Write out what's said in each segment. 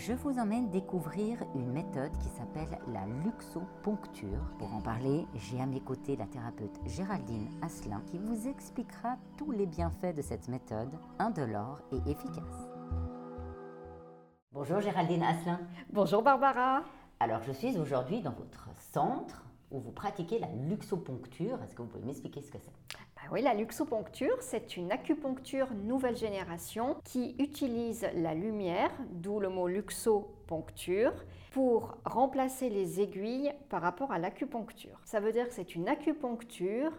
je vous emmène découvrir une méthode qui s'appelle la luxoponcture. Pour en parler, j'ai à mes côtés la thérapeute Géraldine Asselin qui vous expliquera tous les bienfaits de cette méthode indolore et efficace. Bonjour Géraldine Asselin. Bonjour Barbara. Alors je suis aujourd'hui dans votre centre où vous pratiquez la luxoponcture. Est-ce que vous pouvez m'expliquer ce que c'est? Bah oui, la luxoponcture, c'est une acupuncture nouvelle génération qui utilise la lumière, d'où le mot luxoponcture, pour remplacer les aiguilles par rapport à l'acupuncture. Ça veut dire que c'est une acupuncture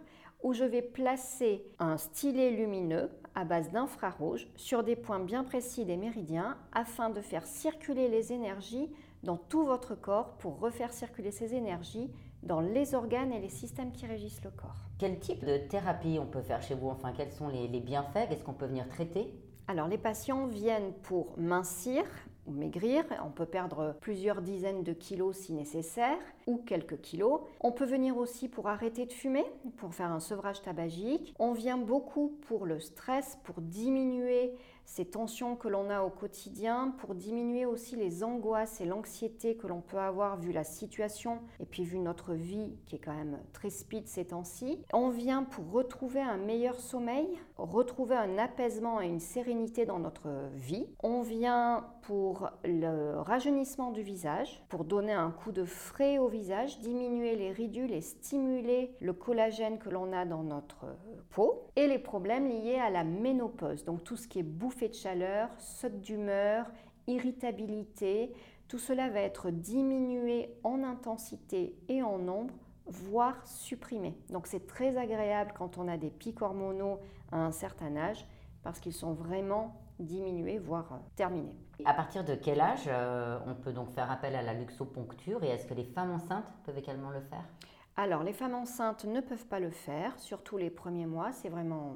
où je vais placer un stylet lumineux à base d'infrarouge sur des points bien précis des méridiens afin de faire circuler les énergies dans tout votre corps pour refaire circuler ces énergies dans les organes et les systèmes qui régissent le corps. Quel type de thérapie on peut faire chez vous? Enfin, quels sont les, les bienfaits? Qu'est-ce qu'on peut venir traiter? Alors, les patients viennent pour mincir, ou maigrir. On peut perdre plusieurs dizaines de kilos si nécessaire, ou quelques kilos. On peut venir aussi pour arrêter de fumer, pour faire un sevrage tabagique. On vient beaucoup pour le stress, pour diminuer ces tensions que l'on a au quotidien, pour diminuer aussi les angoisses et l'anxiété que l'on peut avoir vu la situation et puis vu notre vie qui est quand même très speed ces temps-ci. On vient pour retrouver un meilleur sommeil, retrouver un apaisement et une sérénité dans notre vie. On vient pour le rajeunissement du visage, pour donner un coup de frais au visage, diminuer les ridules et stimuler le collagène que l'on a dans notre peau et les problèmes liés à la ménopause, donc tout ce qui est bouffé de chaleur, saute d'humeur, irritabilité, tout cela va être diminué en intensité et en nombre, voire supprimé. Donc c'est très agréable quand on a des pics hormonaux à un certain âge parce qu'ils sont vraiment diminués, voire euh, terminés. À partir de quel âge euh, on peut donc faire appel à la luxoponcture? Et est-ce que les femmes enceintes peuvent également le faire? Alors, les femmes enceintes ne peuvent pas le faire, surtout les premiers mois. C'est vraiment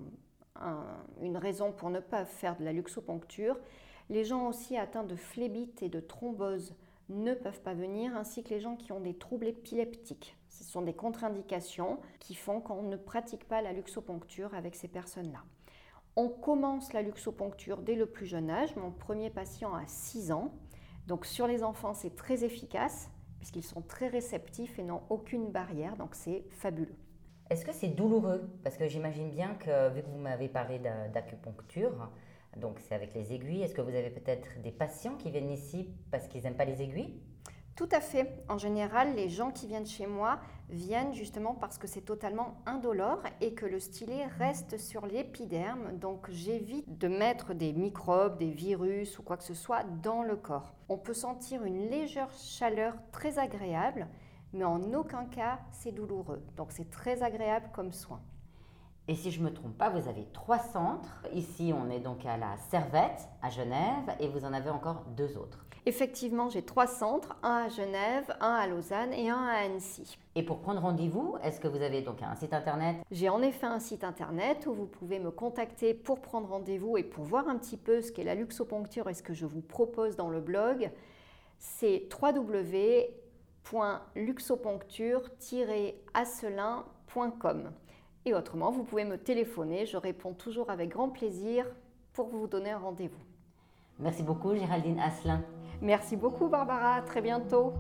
une raison pour ne pas faire de la luxoponcture. Les gens aussi atteints de phlébite et de thrombose ne peuvent pas venir, ainsi que les gens qui ont des troubles épileptiques. Ce sont des contre-indications qui font qu'on ne pratique pas la luxoponcture avec ces personnes-là. On commence la luxoponcture dès le plus jeune âge. Mon premier patient a 6 ans. Donc sur les enfants, c'est très efficace puisqu'ils sont très réceptifs et n'ont aucune barrière. Donc c'est fabuleux. Est-ce que c'est douloureux? Parce que j'imagine bien que, vu que vous m'avez parlé d'acupuncture, donc c'est avec les aiguilles, est-ce que vous avez peut-être des patients qui viennent ici parce qu'ils n'aiment pas les aiguilles? Tout à fait. En général, les gens qui viennent chez moi viennent justement parce que c'est totalement indolore et que le stylet reste sur l'épiderme. Donc j'évite de mettre des microbes, des virus ou quoi que ce soit dans le corps. On peut sentir une légère chaleur très agréable mais en aucun cas c'est douloureux. Donc c'est très agréable comme soin. Et si je ne me trompe pas, vous avez trois centres. Ici, on est donc à la Servette, à Genève, et vous en avez encore deux autres. Effectivement, j'ai trois centres, un à Genève, un à Lausanne et un à Annecy. Et pour prendre rendez-vous, est-ce que vous avez donc un site internet? J'ai en effet un site internet où vous pouvez me contacter pour prendre rendez-vous et pour voir un petit peu ce qu'est la luxoponcture et ce que je vous propose dans le blog. C'est www luxoponcture-asselin.com. Et autrement, vous pouvez me téléphoner, je réponds toujours avec grand plaisir pour vous donner un rendez-vous. Merci beaucoup Géraldine Asselin. Merci beaucoup Barbara, à très bientôt.